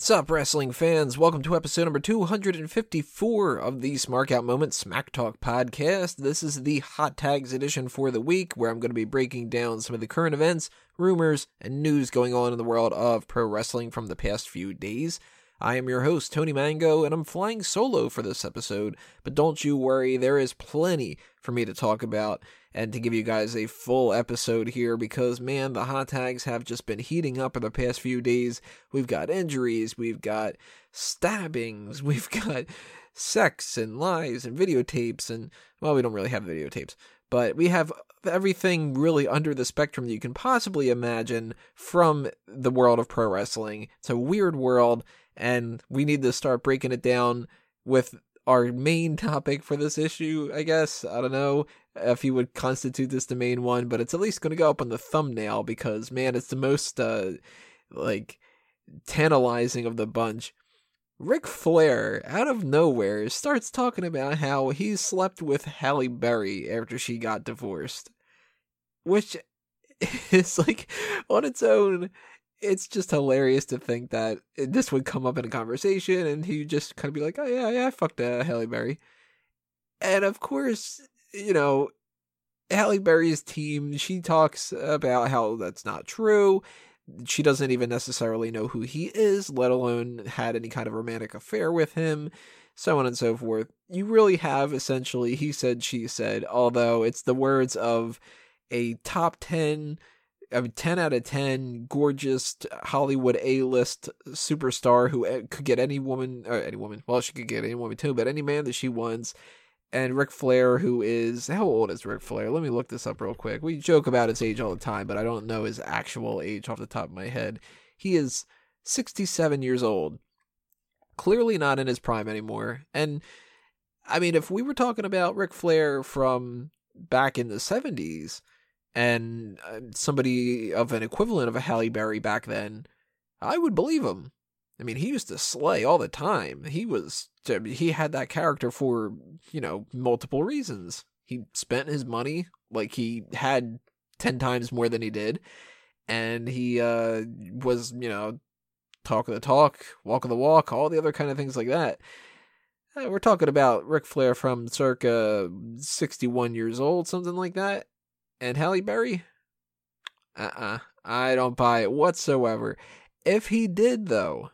What's up, wrestling fans? Welcome to episode number 254 of the Smark Moment Smack Talk podcast. This is the Hot Tags edition for the week, where I'm going to be breaking down some of the current events, rumors, and news going on in the world of pro wrestling from the past few days. I am your host, Tony Mango, and I'm flying solo for this episode, but don't you worry, there is plenty for me to talk about and to give you guys a full episode here because, man, the hot tags have just been heating up in the past few days. We've got injuries, we've got stabbings, we've got sex and lies and videotapes, and, well, we don't really have videotapes, but we have everything really under the spectrum that you can possibly imagine from the world of pro wrestling. It's a weird world and we need to start breaking it down with our main topic for this issue, I guess. I don't know if you would constitute this the main one, but it's at least going to go up on the thumbnail because, man, it's the most, uh, like, tantalizing of the bunch. Ric Flair, out of nowhere, starts talking about how he slept with Halle Berry after she got divorced. Which is, like, on its own, it's just hilarious to think that this would come up in a conversation and he just kind of be like, oh, yeah, yeah, I fucked uh, Halle Berry. And of course, you know, Halle Berry's team, she talks about how that's not true. She doesn't even necessarily know who he is, let alone had any kind of romantic affair with him, so on and so forth. You really have essentially he said, she said, although it's the words of a top 10 I mean, 10 out of 10, gorgeous Hollywood A-list superstar who eh, could get any woman, or uh, any woman, well, she could get any woman too, but any man that she wants. And Ric Flair, who is, how old is Ric Flair? Let me look this up real quick. We joke about his age all the time, but I don't know his actual age off the top of my head. He is 67 years old. Clearly not in his prime anymore. And, I mean, if we were talking about Ric Flair from back in the 70s, and uh, somebody of an equivalent of a Halle Berry back then, I would believe him. I mean, he used to slay all the time. He was he had that character for, you know, multiple reasons. He spent his money like he had 10 times more than he did and he uh was, you know, talk of the talk, walk of the walk, all the other kind of things like that. Uh, we're talking about Ric Flair from circa 61 years old, something like that and Halle Berry? Uh-uh. I don't buy it whatsoever. If he did though,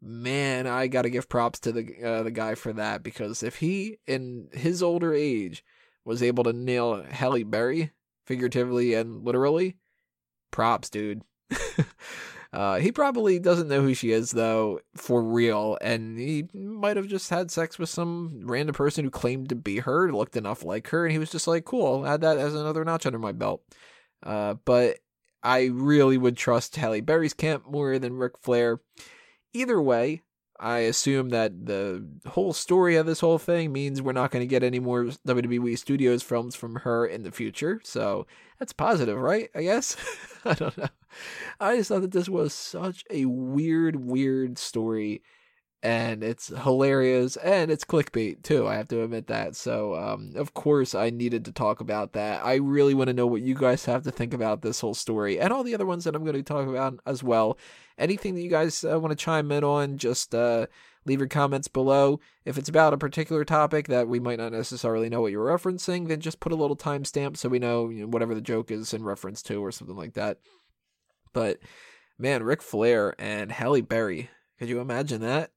man, I got to give props to the uh, the guy for that because if he in his older age was able to nail Halle Berry figuratively and literally, props, dude. uh, he probably doesn't know who she is though, for real, and he might have just had sex with some random person who claimed to be her, looked enough like her, and he was just like, "Cool, I'll add that as another notch under my belt." Uh, but I really would trust Halle Berry's camp more than Ric Flair. Either way, I assume that the whole story of this whole thing means we're not going to get any more WWE Studios films from her in the future. So that's positive, right? I guess. I don't know. I just thought that this was such a weird, weird story. And it's hilarious and it's clickbait too. I have to admit that. So, um, of course, I needed to talk about that. I really want to know what you guys have to think about this whole story and all the other ones that I'm going to talk about as well anything that you guys uh, want to chime in on, just uh, leave your comments below. If it's about a particular topic that we might not necessarily know what you're referencing, then just put a little timestamp so we know, you know whatever the joke is in reference to or something like that. But man, Ric Flair and Halle Berry, could you imagine that?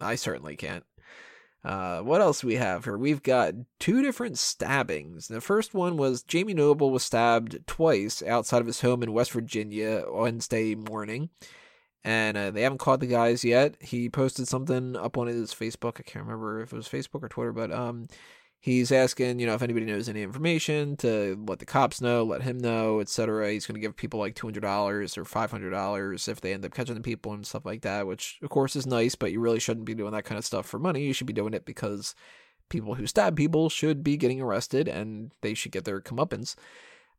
I certainly can't. Uh, what else we have here? We've got two different stabbings. The first one was Jamie Noble was stabbed twice outside of his home in West Virginia Wednesday morning and uh, they haven't caught the guys yet. He posted something up on his Facebook. I can't remember if it was Facebook or Twitter, but um, he's asking, you know, if anybody knows any information to let the cops know, let him know, etc. He's going to give people like two hundred dollars or five hundred dollars if they end up catching the people and stuff like that, which of course is nice, but you really shouldn't be doing that kind of stuff for money. You should be doing it because people who stab people should be getting arrested and they should get their comeuppance.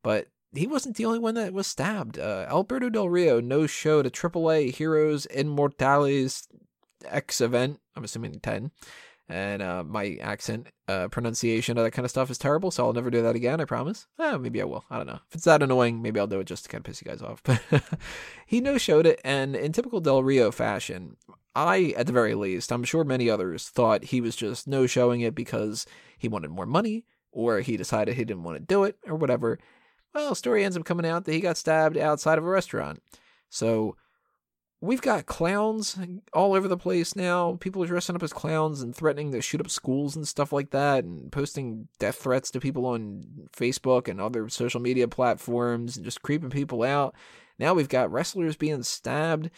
But he wasn't the only one that was stabbed. Uh, Alberto Del Rio no showed a AAA Heroes Inmortales X event. I'm assuming 10. And uh, my accent uh, pronunciation of that kind of stuff is terrible, so I'll never do that again. I promise. Eh, maybe I will. I don't know. If it's that annoying, maybe I'll do it just to kind of piss you guys off. But he no showed it, and in typical Del Rio fashion, I, at the very least, I'm sure many others thought he was just no showing it because he wanted more money, or he decided he didn't want to do it, or whatever. Well, story ends up coming out that he got stabbed outside of a restaurant. So we've got clowns all over the place now. People are dressing up as clowns and threatening to shoot up schools and stuff like that, and posting death threats to people on Facebook and other social media platforms and just creeping people out. Now we've got wrestlers being stabbed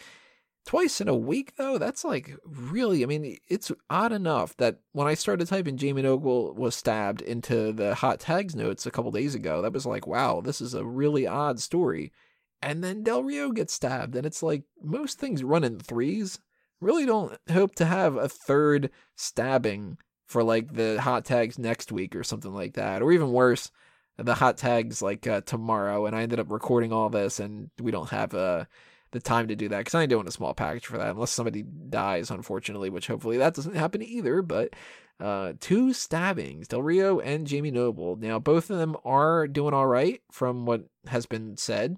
twice in a week, though. That's like really, I mean, it's odd enough that when I started typing Jamie Noble was stabbed into the hot tags notes a couple days ago, that was like, wow, this is a really odd story and then Del Rio gets stabbed, and it's like most things run in threes. Really don't hope to have a third stabbing for like the hot tags next week or something like that, or even worse, the hot tags like uh, tomorrow. And I ended up recording all this, and we don't have uh, the time to do that because I ain't doing a small package for that unless somebody dies, unfortunately, which hopefully that doesn't happen either. But uh, two stabbings, Del Rio and Jamie Noble. Now, both of them are doing all right from what has been said.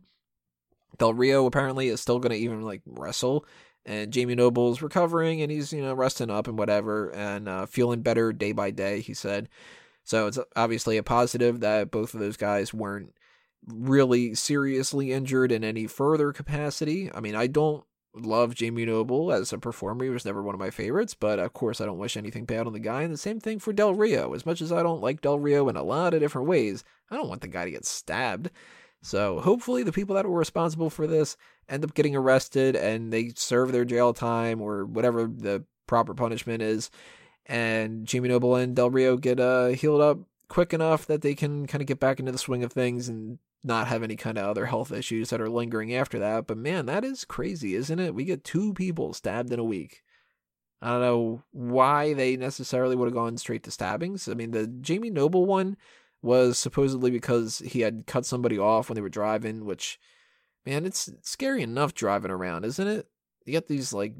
Del Rio apparently is still going to even like wrestle, and Jamie Noble's recovering and he's you know resting up and whatever and uh, feeling better day by day. He said, so it's obviously a positive that both of those guys weren't really seriously injured in any further capacity. I mean, I don't love Jamie Noble as a performer. He was never one of my favorites, but of course I don't wish anything bad on the guy. And the same thing for Del Rio. As much as I don't like Del Rio in a lot of different ways, I don't want the guy to get stabbed. So hopefully the people that were responsible for this end up getting arrested and they serve their jail time or whatever the proper punishment is. And Jamie Noble and Del Rio get uh, healed up quick enough that they can kind of get back into the swing of things and not have any kind of other health issues that are lingering after that. But man, that is crazy, isn't it? We get two people stabbed in a week. I don't know why they necessarily would have gone straight to stabbings. I mean, the Jamie Noble one was supposedly because he had cut somebody off when they were driving, which, man, it's scary enough driving around, isn't it? You get these like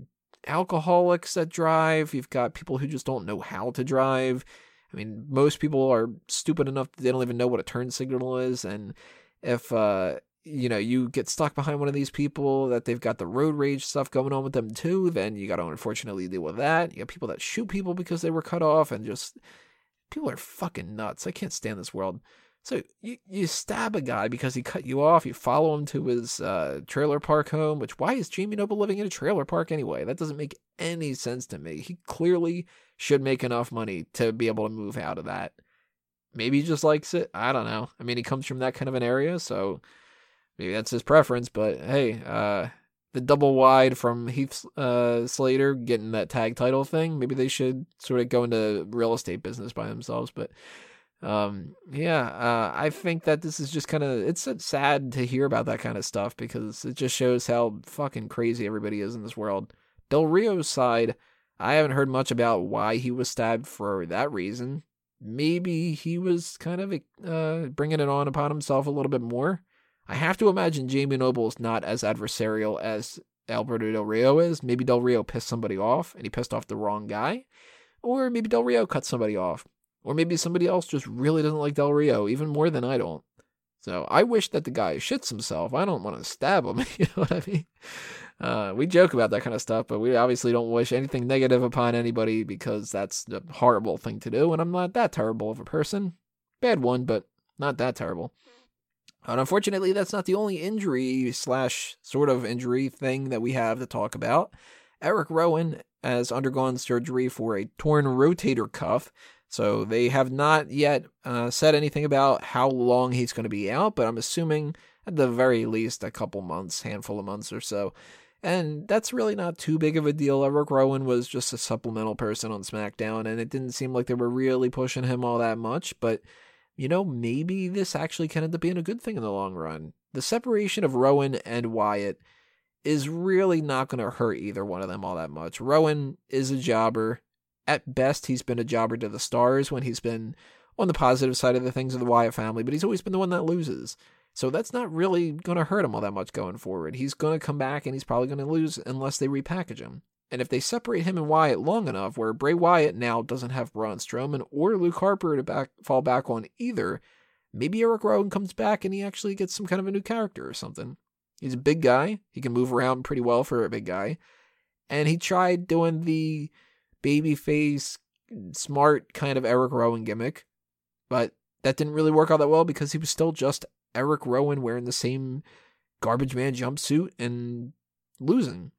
alcoholics that drive, you've got people who just don't know how to drive. I mean, most people are stupid enough they don't even know what a turn signal is. And if, uh, you know, you get stuck behind one of these people that they've got the road rage stuff going on with them too, then you got to unfortunately deal with that. You got people that shoot people because they were cut off and just people are fucking nuts. I can't stand this world. So you you stab a guy because he cut you off. You follow him to his uh, trailer park home. Which why is Jamie Noble living in a trailer park anyway? That doesn't make any sense to me. He clearly should make enough money to be able to move out of that. Maybe he just likes it. I don't know. I mean, he comes from that kind of an area, so maybe that's his preference. But hey, uh, the double wide from Heath uh, Slater getting that tag title thing. Maybe they should sort of go into real estate business by themselves. But um, yeah, uh, I think that this is just kind of it's sad to hear about that kind of stuff because it just shows how fucking crazy everybody is in this world. Del Rio's side, I haven't heard much about why he was stabbed for that reason. Maybe he was kind of uh, bringing it on upon himself a little bit more. I have to imagine Jamie Noble is not as adversarial as Alberto Del Rio is. Maybe Del Rio pissed somebody off and he pissed off the wrong guy. Or maybe Del Rio cut somebody off. Or maybe somebody else just really doesn't like Del Rio, even more than I don't. So I wish that the guy shits himself. I don't want to stab him. You know what I mean? Uh, we joke about that kind of stuff, but we obviously don't wish anything negative upon anybody because that's a horrible thing to do. And I'm not that terrible of a person. Bad one, but not that terrible. And unfortunately, that's not the only injury slash sort of injury thing that we have to talk about. Eric Rowan has undergone surgery for a torn rotator cuff. So they have not yet uh, said anything about how long he's going to be out, but I'm assuming at the very least a couple months, handful of months or so. And that's really not too big of a deal. Eric Rowan was just a supplemental person on SmackDown, and it didn't seem like they were really pushing him all that much. But you know, maybe this actually can end up being a good thing in the long run. The separation of Rowan and Wyatt is really not going to hurt either one of them all that much. Rowan is a jobber. At best, he's been a jobber to the stars when he's been on the positive side of the things of the Wyatt family, but he's always been the one that loses. So that's not really going to hurt him all that much going forward. He's going to come back and he's probably going to lose unless they repackage him. And if they separate him and Wyatt long enough, where Bray Wyatt now doesn't have Braun Strowman or Luke Harper to back fall back on either, maybe Eric Rowan comes back and he actually gets some kind of a new character or something. He's a big guy. He can move around pretty well for a big guy. And he tried doing the babyface, smart kind of Eric Rowan gimmick, but that didn't really work out that well because he was still just Eric Rowan wearing the same garbage man jumpsuit and losing.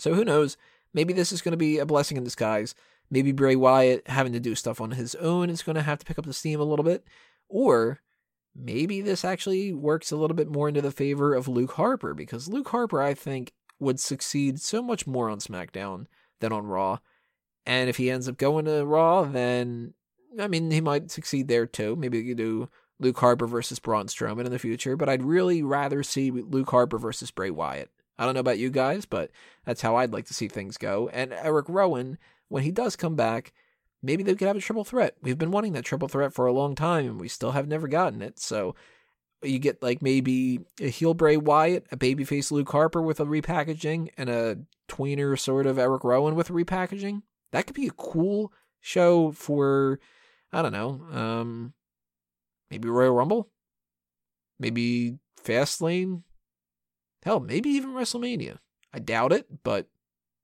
So who knows? Maybe this is going to be a blessing in disguise. Maybe Bray Wyatt having to do stuff on his own is going to have to pick up the steam a little bit. Or maybe this actually works a little bit more into the favor of Luke Harper because Luke Harper, I think, would succeed so much more on SmackDown than on Raw. And if he ends up going to Raw, then I mean he might succeed there too. Maybe you could do Luke Harper versus Braun Strowman in the future, but I'd really rather see Luke Harper versus Bray Wyatt. I don't know about you guys, but that's how I'd like to see things go. And Eric Rowan, when he does come back, maybe they could have a triple threat. We've been wanting that triple threat for a long time, and we still have never gotten it. So you get like maybe a heel Bray Wyatt, a babyface Luke Harper with a repackaging, and a tweener sort of Eric Rowan with a repackaging. That could be a cool show for, I don't know, um, maybe Royal Rumble, maybe Fastlane, Hell, maybe even WrestleMania. I doubt it, but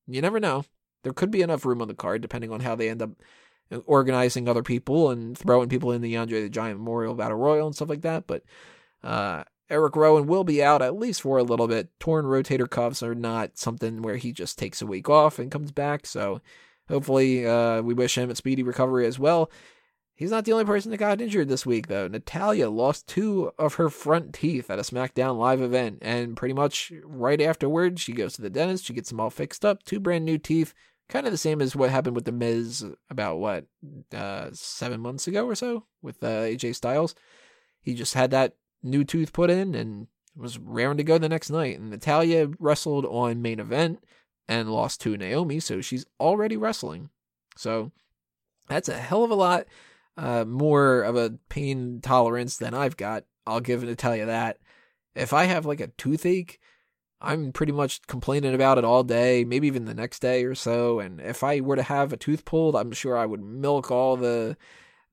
you never know. There could be enough room on the card depending on how they end up organizing other people and throwing people in the Andre the Giant Memorial Battle Royal and stuff like that. But uh, Eric Rowan will be out at least for a little bit. Torn rotator cuffs are not something where he just takes a week off and comes back. So hopefully, uh, we wish him a speedy recovery as well. He's not the only person that got injured this week, though. Natalya lost two of her front teeth at a SmackDown Live event, and pretty much right afterwards, she goes to the dentist. She gets them all fixed up. Two brand new teeth, kind of the same as what happened with the Miz about what uh, seven months ago or so with uh, AJ Styles. He just had that new tooth put in and was raring to go the next night. And Natalya wrestled on main event and lost to Naomi, so she's already wrestling. So that's a hell of a lot uh, more of a pain tolerance than I've got. I'll give it to tell you that. If I have like a toothache, I'm pretty much complaining about it all day, maybe even the next day or so. And if I were to have a tooth pulled, I'm sure I would milk all the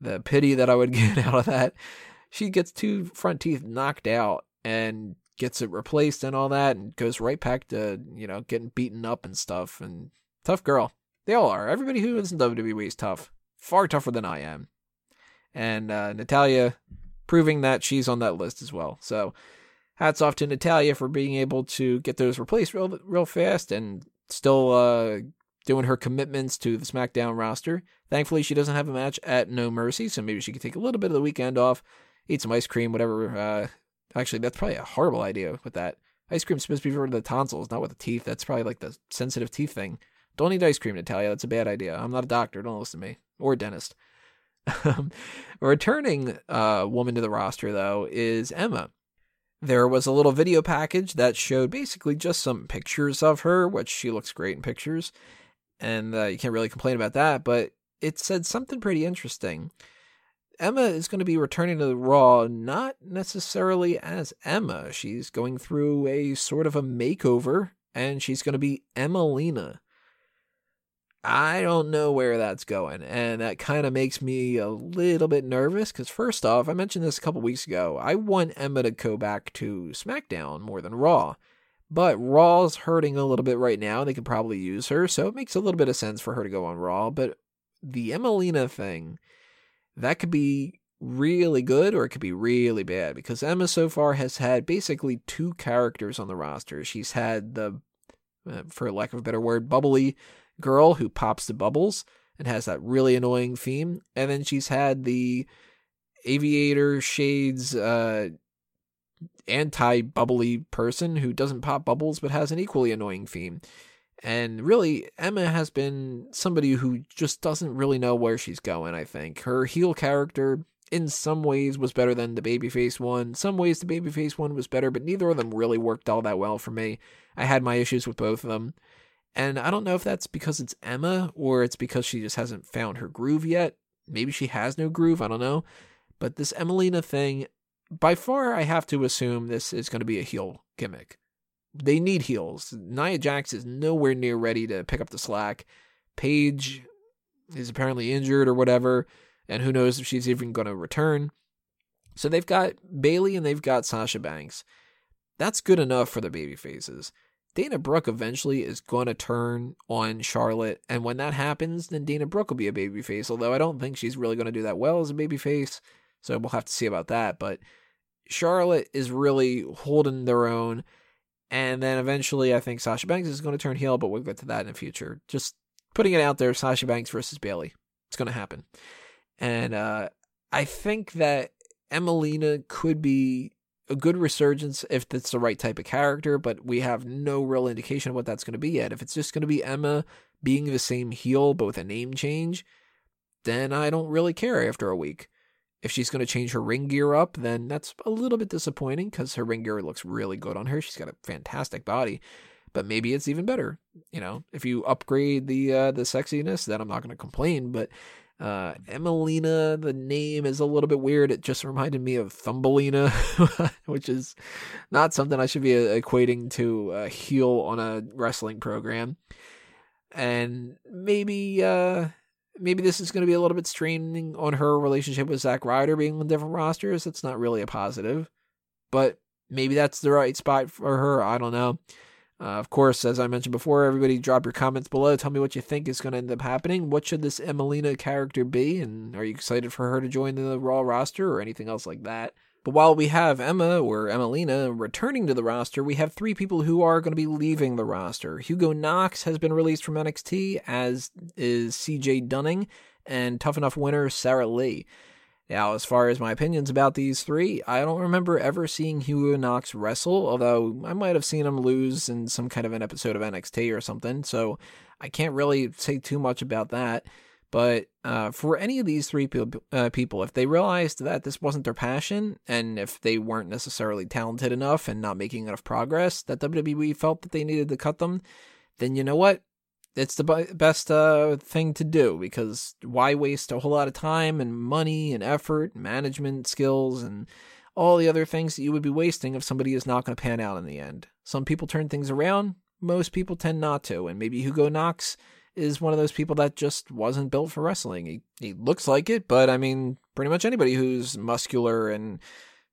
the pity that I would get out of that. She gets two front teeth knocked out and gets it replaced and all that, and goes right back to you know getting beaten up and stuff. And tough girl, they all are. Everybody who is in WWE is tough, far tougher than I am and uh, Natalya proving that she's on that list as well. So hats off to Natalya for being able to get those replaced real real fast and still uh, doing her commitments to the SmackDown roster. Thankfully, she doesn't have a match at No Mercy, so maybe she can take a little bit of the weekend off, eat some ice cream, whatever. Uh, actually, that's probably a horrible idea with that. Ice cream's supposed to be for the tonsils, not with the teeth. That's probably like the sensitive teeth thing. Don't eat ice cream, Natalya. That's a bad idea. I'm not a doctor. Don't listen to me. Or a dentist. A returning uh, woman to the roster, though, is Emma. There was a little video package that showed basically just some pictures of her, which she looks great in pictures, and uh, you can't really complain about that, but it said something pretty interesting. Emma is going to be returning to the Raw not necessarily as Emma. She's going through a sort of a makeover, and she's going to be Emmalina. I don't know where that's going. And that kind of makes me a little bit nervous because, first off, I mentioned this a couple weeks ago. I want Emma to go back to SmackDown more than Raw. But Raw's hurting a little bit right now. They could probably use her. So it makes a little bit of sense for her to go on Raw. But the Emmalina thing, that could be really good or it could be really bad because Emma so far has had basically two characters on the roster. She's had the, uh, for lack of a better word, bubbly girl who pops the bubbles and has that really annoying theme. And then she's had the aviator shades uh, anti bubbly person who doesn't pop bubbles but has an equally annoying theme. And really, Emma has been somebody who just doesn't really know where she's going, I think. Her heel character, in some ways, was better than the babyface one. Some ways, the babyface one was better, but neither of them really worked all that well for me. I had my issues with both of them. And I don't know if that's because it's Emma or it's because she just hasn't found her groove yet. Maybe she has no groove, I don't know. But this Emmalina thing, by far, I have to assume this is going to be a heel gimmick. they need heels. Nia Jax is nowhere near ready to pick up the slack. Paige is apparently injured or whatever, and who knows if she's even going to return. So they've got Bayley and they've got Sasha Banks. That's good enough for the baby faces. Dana Brooke eventually is going to turn on Charlotte, and when that happens, then Dana Brooke will be a babyface. Although I don't think she's really going to do that well as a babyface, so we'll have to see about that. But Charlotte is really holding their own, and then eventually I think Sasha Banks is going to turn heel, but we'll get to that in the future. Just putting it out there: Sasha Banks versus Bayley. It's going to happen, and uh, I think that Emmalina could be a good resurgence if it's the right type of character, but we have no real indication of what that's going to be yet. If it's just going to be Emma being the same heel but with a name change, then I don't really care after a week. If she's going to change her ring gear up, then that's a little bit disappointing because her ring gear looks really good on her. She's got a fantastic body, but maybe it's even better. You know, if you upgrade the uh, the sexiness, then I'm not going to complain. But uh, Emmalina, the name is a little bit weird. It just reminded me of Thumbelina, which is not something I should be uh, equating to a heel on a wrestling program. And maybe, uh, maybe this is going to be a little bit straining on her relationship with Zack Ryder being on different rosters. That's not really a positive, but maybe that's the right spot for her. I don't know. Uh, of course, as I mentioned before, everybody drop your comments below. Tell me what you think is going to end up happening. What should this Emmalina character be? And are you excited for her to join the Raw roster or anything else like that? But while we have Emma or Emmalina returning to the roster, we have three people who are going to be leaving the roster. Hugo Knox has been released from NXT, as is CJ Dunning, and Tough Enough winner Sarah Lee. Now, as far as my opinions about these three, I don't remember ever seeing Hugo Knox wrestle, although I might have seen him lose in some kind of an episode of NXT or something, so I can't really say too much about that. But uh, for any of these three pe- uh, people, if they realized that this wasn't their passion, and if they weren't necessarily talented enough and not making enough progress, that WWE felt that they needed to cut them, then you know what? It's the best uh, thing to do because why waste a whole lot of time and money and effort, and management skills, and all the other things that you would be wasting if somebody is not going to pan out in the end. Some people turn things around, most people tend not to, and maybe Hugo Knox is one of those people that just wasn't built for wrestling. He he looks like it, but I mean, pretty much anybody who's muscular and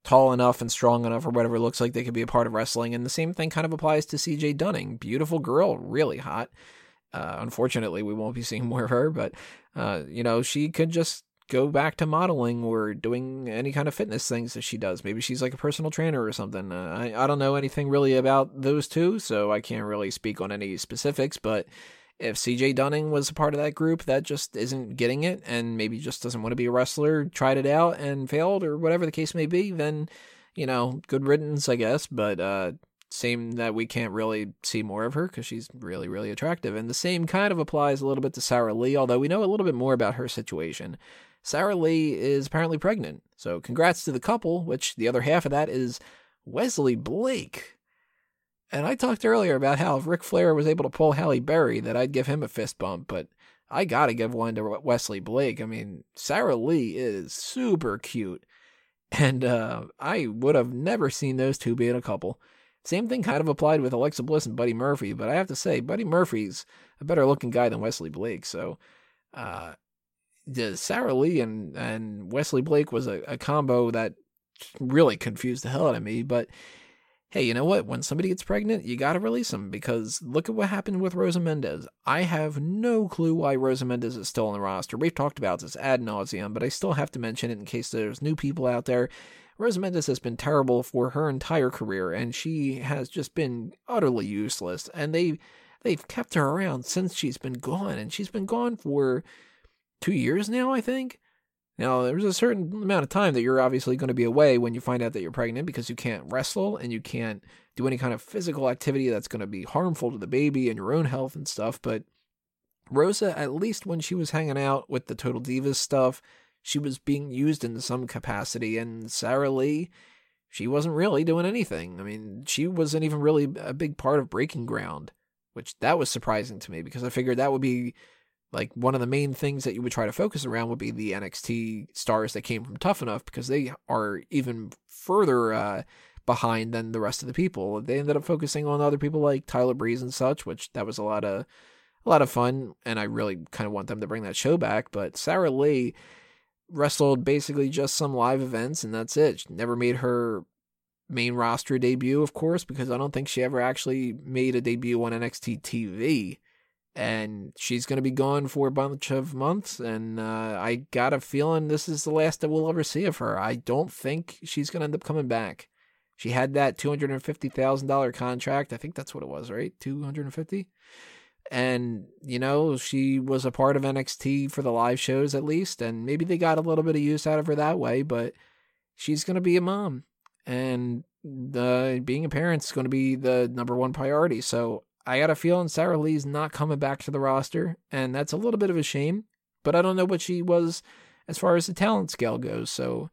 tall enough and strong enough or whatever looks like they could be a part of wrestling. And the same thing kind of applies to CJ Dunning. Beautiful girl, really hot. Uh, unfortunately, we won't be seeing more of her, but uh, you know, she could just go back to modeling or doing any kind of fitness things that she does. Maybe she's like a personal trainer or something. Uh, I I don't know anything really about those two, so I can't really speak on any specifics. But if CJ Dunning was a part of that group that just isn't getting it and maybe just doesn't want to be a wrestler, tried it out and failed or whatever the case may be, then you know, good riddance, I guess. But same that we can't really see more of her because she's really, really attractive. And the same kind of applies a little bit to Sarah Lee, although we know a little bit more about her situation. Sarah Lee is apparently pregnant. So congrats to the couple, which the other half of that is Wesley Blake. And I talked earlier about how if Ric Flair was able to pull Halle Berry, that I'd give him a fist bump, but I gotta give one to Wesley Blake. I mean, Sarah Lee is super cute. And uh, I would have never seen those two be in a couple. Same thing kind of applied with Alexa Bliss and Buddy Murphy, but I have to say, Buddy Murphy's a better looking guy than Wesley Blake. So, uh, Sarah Lee and, and Wesley Blake was a, a combo that really confused the hell out of me. But hey, you know what? When somebody gets pregnant, you got to release them because look at what happened with Rosa Mendes. I have no clue why Rosa Mendes is still on the roster. We've talked about this ad nauseum, but I still have to mention it in case there's new people out there Mendes has been terrible for her entire career, and she has just been utterly useless. And they they've kept her around since she's been gone, and she's been gone for two years now, I think. Now, there's a certain amount of time that you're obviously going to be away when you find out that you're pregnant because you can't wrestle and you can't do any kind of physical activity that's going to be harmful to the baby and your own health and stuff. But Rosa, at least when she was hanging out with the Total Divas stuff, she was being used in some capacity. And Sarah Lee, she wasn't really doing anything. I mean, she wasn't even really a big part of Breaking Ground, which that was surprising to me because I figured that would be like one of the main things that you would try to focus around would be the NXT stars that came from Tough Enough because they are even further uh, behind than the rest of the people. They ended up focusing on other people like Tyler Breeze and such, which that was a lot of a lot of fun, and I really kind of want them to bring that show back. But Sarah Lee wrestled basically just some live events, and that's it. She never made her main roster debut, of course, because I don't think she ever actually made a debut on NXT TV. And she's going to be gone for a bunch of months, and uh, I got a feeling this is the last that we'll ever see of her. I don't think she's going to end up coming back. She had that two hundred and fifty thousand dollar contract. I think that's what it was, right? Two hundred and you know, she was a part of NXT for the live shows at least, and maybe they got a little bit of use out of her that way. But she's gonna be a mom, and the being a parent is going to be the number one priority. So I got a feeling Sarah Lee's not coming back to the roster, and that's a little bit of a shame. But I don't know what she was as far as the talent scale goes. So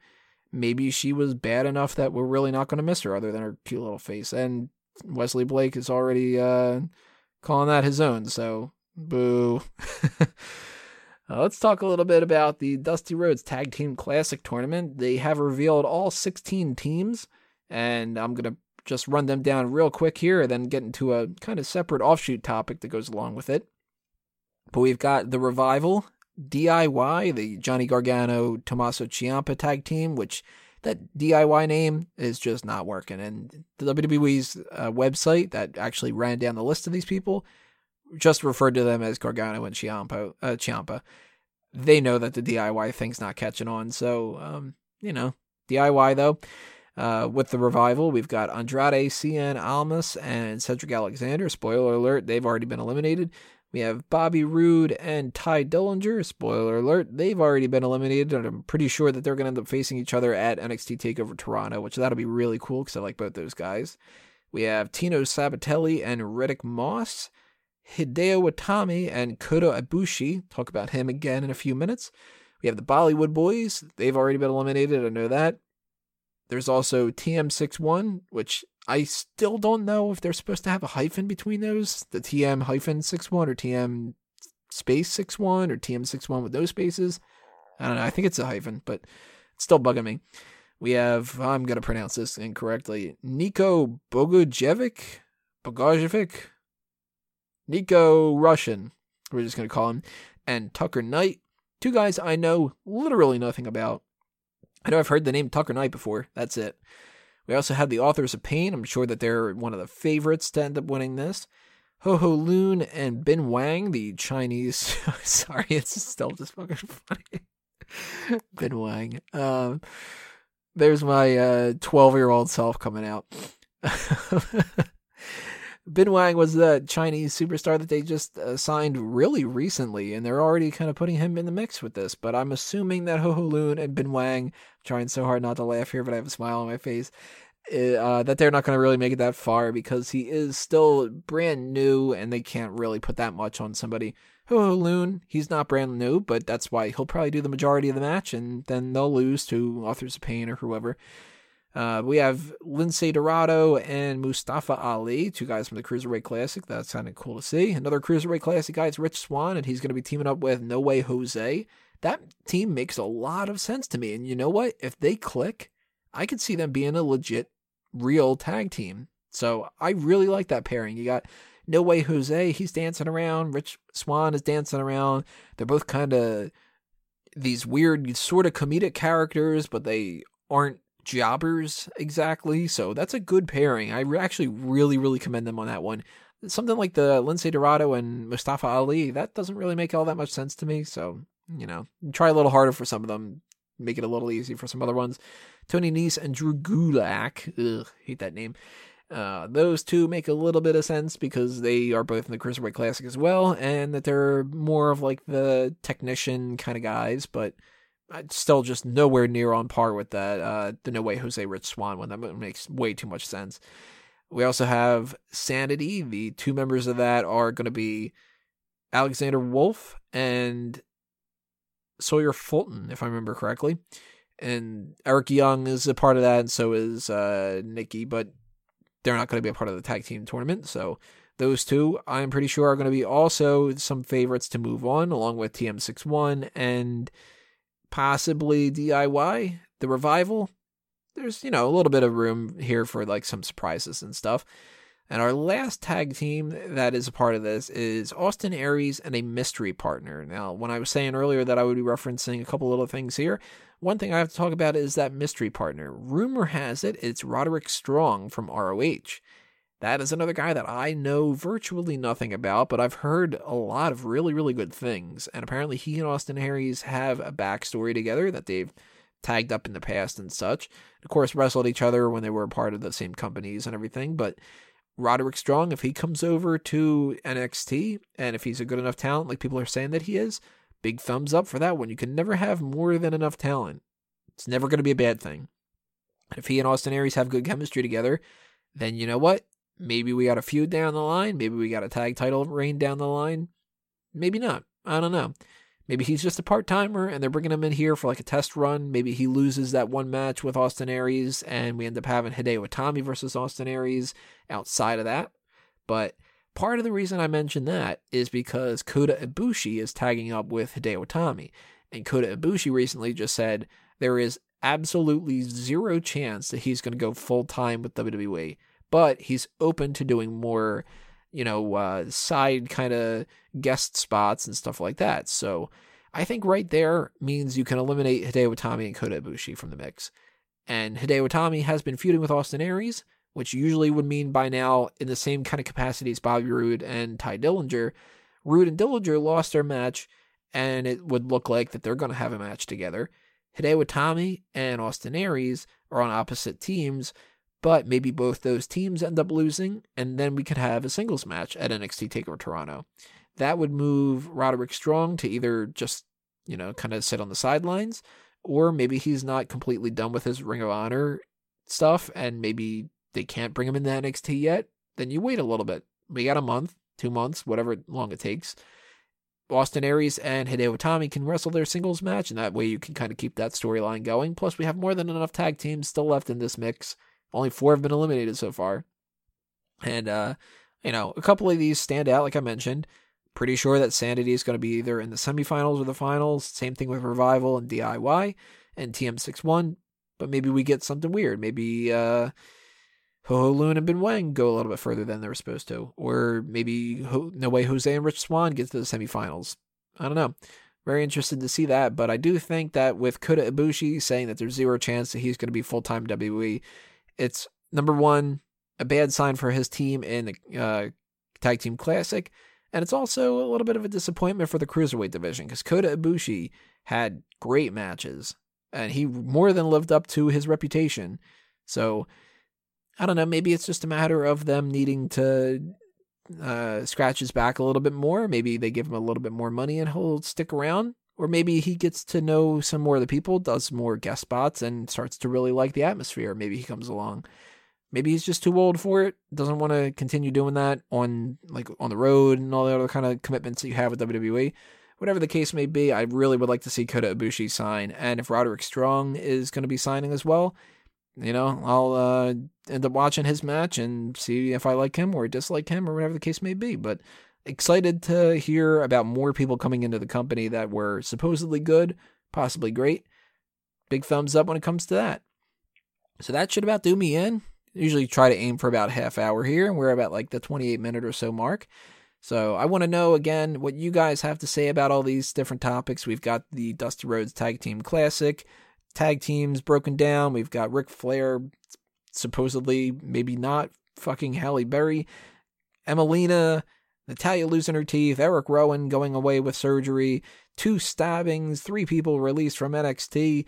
maybe she was bad enough that we're really not going to miss her, other than her cute little face. And Wesley Blake is already uh, calling that his own. So boo. Uh, let's talk a little bit about the Dusty Rhodes Tag Team Classic Tournament. They have revealed all 16 teams and I'm going to just run them down real quick here and then get into a kind of separate offshoot topic that goes along with it. But we've got the Revival, DIY, the Johnny Gargano Tommaso Ciampa tag team, which that DIY name is just not working. And the WWE's uh, website that actually ran down the list of these people just referred to them as Gargano and Ciampa. Uh, Ciampa. They know that the DIY thing's not catching on. So, um, you know, DIY though. Uh, with the revival, we've got Andrade, Cien Almas, and Cedric Alexander. Spoiler alert, they've already been eliminated. We have Bobby Roode and Tye Dillinger. Spoiler alert, they've already been eliminated, and I'm pretty sure that they're going to end up facing each other at NXT TakeOver Toronto, which that'll be really cool because I like both those guys. We have Tino Sabbatelli and Riddick Moss. Hideo Itami and Kota Ibushi. Talk about him again in a few minutes. We have the Bollywood Boys. They've already been eliminated. I know that. There's also TM61, which I still don't know if they're supposed to have a hyphen between those, the TM hyphen 61 or TM space 61 or TM 61 with those spaces. I don't know. I think it's a hyphen, but it's still bugging me. We have, I'm going to pronounce this incorrectly. Niko Bogujevic, Bogojevic, Niko Russian, we're just going to call him, and Tucker Knight. Two guys I know literally nothing about. I know I've heard the name Tucker Knight before. That's it. We also have the Authors of Pain. I'm sure that they're one of the favorites to end up winning this. Ho Ho Lun and Bin Wang, the Chinese. sorry, it's still just fucking funny. bin Wang. Um, there's my 12 uh, year old self coming out. Bin Wang was the Chinese superstar that they just uh, signed really recently, and they're already kind of putting him in the mix with this. But I'm assuming that Ho Ho Lun and Bin Wang, trying so hard not to laugh here, but I have a smile on my face, eh, uh, that they're not going to really make it that far because he is still brand new, and they can't really put that much on somebody. Ho Ho Lun, he's not brand new, but that's why he'll probably do the majority of the match, and then they'll lose to Authors of Pain or whoever. Uh, we have Lince Dorado and Mustafa Ali, two guys from the Cruiserweight Classic. That sounded cool to see. Another Cruiserweight Classic guy is Rich Swann, and he's going to be teaming up with No Way Jose. That team makes a lot of sense to me. And you know what? If they click, I could see them being a legit, real tag team. So I really like that pairing. You got No Way Jose, he's dancing around. Rich Swann is dancing around. They're both kind of these weird, sort of comedic characters, but they aren't jobbers exactly. So that's a good pairing. I actually really, really commend them on that one. Something like the Lince Dorado and Mustafa Ali, that doesn't really make all that much sense to me. So, you know, try a little harder for some of them, make it a little easy for some other ones. Tony Nese and Drew Gulak, ugh, hate that name. Uh, those two make a little bit of sense because they are both in the Cruiserweight Classic as well, and that they're more of like the technician kind of guys, but still just nowhere near on par with that. Uh, the No Way Jose Rich Swann one. That makes way too much sense. We also have Sanity. The two members of that are going to be Alexander Wolfe and Sawyer Fulton, if I remember correctly. And Eric Young is a part of that, and so is uh, Nikki, but they're not going to be a part of the tag team tournament. So those two, I'm pretty sure, are going to be also some favorites to move on, along with TM61 and possibly DIY, the revival. there's you know a little bit of room here for like some surprises and stuff. And our last tag team that is a part of this is Austin Aries and a mystery partner. Now, when I was saying earlier that I would be referencing a couple little things here, one thing I have to talk about is that mystery partner. Rumor has it it's Roderick Strong from ROH. That is another guy that I know virtually nothing about, but I've heard a lot of really, really good things. And apparently, he and Austin Aries have a backstory together that they've tagged up in the past and such. Of course, wrestled each other when they were part of the same companies and everything. But Roderick Strong, if he comes over to NXT and if he's a good enough talent, like people are saying that he is, big thumbs up for that one. You can never have more than enough talent. It's never going to be a bad thing. If he and Austin Aries have good chemistry together, then you know what? Maybe we got a feud down the line. Maybe we got a tag title reign down the line. Maybe not. I don't know. Maybe he's just a part timer and they're bringing him in here for like a test run. Maybe he loses that one match with Austin Aries and we end up having Hideo Itami versus Austin Aries outside of that. But part of the reason I mentioned that is because Kota Ibushi is tagging up with Hideo Itami. And Kota Ibushi recently just said there is absolutely zero chance that he's going to go full time with WWE, but he's open to doing more you know, uh, side kind of guest spots and stuff like that. So I think right there means you can eliminate Hideo Itami and Kota Ibushi from the mix. And Hideo Itami has been feuding with Austin Aries, which usually would mean by now, in the same kind of capacity as Bobby Roode and Tye Dillinger, Roode and Dillinger lost their match, and it would look like that they're going to have a match together. Hideo Itami and Austin Aries are on opposite teams, but maybe both those teams end up losing, and then we could have a singles match at NXT TakeOver Toronto. That would move Roderick Strong to either just, you know, kind of sit on the sidelines, or maybe he's not completely done with his Ring of Honor stuff, and maybe they can't bring him in the NXT yet. Then you wait a little bit. We got a month, two months, whatever long it takes. Austin Aries and Hideo Itami can wrestle their singles match, and that way you can kind of keep that storyline going. Plus, we have more than enough tag teams still left in this mix only four have been eliminated so far. And, uh, you know, a couple of these stand out, like I mentioned. Pretty sure that Sanity is going to be either in the semifinals or the finals. Same thing with Revival and DIY and TM61. But maybe we get something weird. Maybe, uh, Ho Ho Lun and Ben Wang go a little bit further than they were supposed to. Or maybe Ho- No Way Jose and Rich Swann get to the semifinals. I don't know. Very interested to see that. But I do think that with Kota Ibushi saying that there's zero chance that he's going to be full time WWE, it's number one, a bad sign for his team in the uh, Tag Team Classic. And it's also a little bit of a disappointment for the Cruiserweight division because Kota Ibushi had great matches and he more than lived up to his reputation. So I don't know. Maybe it's just a matter of them needing to uh, scratch his back a little bit more. Maybe they give him a little bit more money and he'll stick around. Or maybe he gets to know some more of the people, does more guest spots, and starts to really like the atmosphere. Maybe he comes along. Maybe he's just too old for it. Doesn't want to continue doing that on like on the road and all the other kind of commitments that you have with WWE. Whatever the case may be, I really would like to see Kota Ibushi sign. And if Roderick Strong is going to be signing as well, you know, I'll uh, end up watching his match and see if I like him or dislike him or whatever the case may be. But excited to hear about more people coming into the company that were supposedly good, possibly great. Big thumbs up when it comes to that. So that should about do me in. Usually try to aim for about half hour here, and we're about like the 28 minute or so mark. So I want to know again what you guys have to say about all these different topics. We've got the Dusty Rhodes Tag Team Classic, tag teams broken down. We've got Ric Flair, supposedly, maybe not, fucking Halle Berry, Emmalina, Natalya losing her teeth, Eric Rowan going away with surgery, two stabbings, three people released from NXT.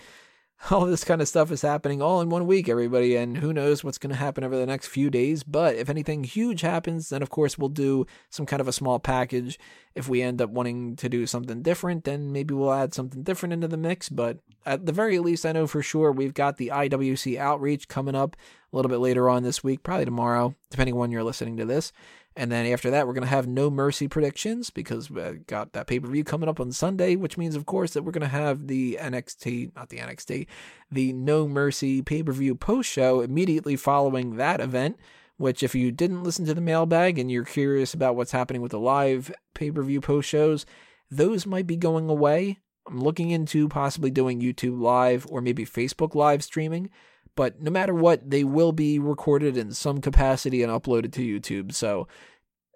All this kind of stuff is happening all in one week, everybody, and who knows what's going to happen over the next few days. But if anything huge happens, then of course we'll do some kind of a small package. If we end up wanting to do something different, then maybe we'll add something different into the mix. But at the very least, I know for sure we've got the IWC outreach coming up a little bit later on this week, probably tomorrow, depending on when you're listening to this. And then after that, we're going to have no mercy predictions because we got that pay per view coming up on Sunday, which means, of course, that we're going to have the NXT, not the NXT, the No Mercy pay per view post show immediately following that event. Which, if you didn't listen to the mailbag and you're curious about what's happening with the live pay per view post shows, those might be going away. I'm looking into possibly doing YouTube live or maybe Facebook live streaming But no matter what, they will be recorded in some capacity and uploaded to YouTube. So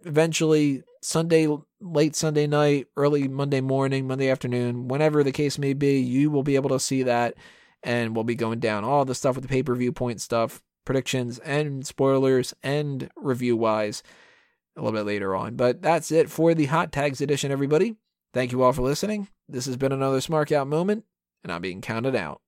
eventually, Sunday, late Sunday night, early Monday morning, Monday afternoon, whenever the case may be, you will be able to see that. And we'll be going down all the stuff with the pay per view point stuff, predictions, and spoilers, and review wise a little bit later on. But that's it for the Hot Tags edition, everybody. Thank you all for listening. This has been another Smark Out moment, and I'm being counted out.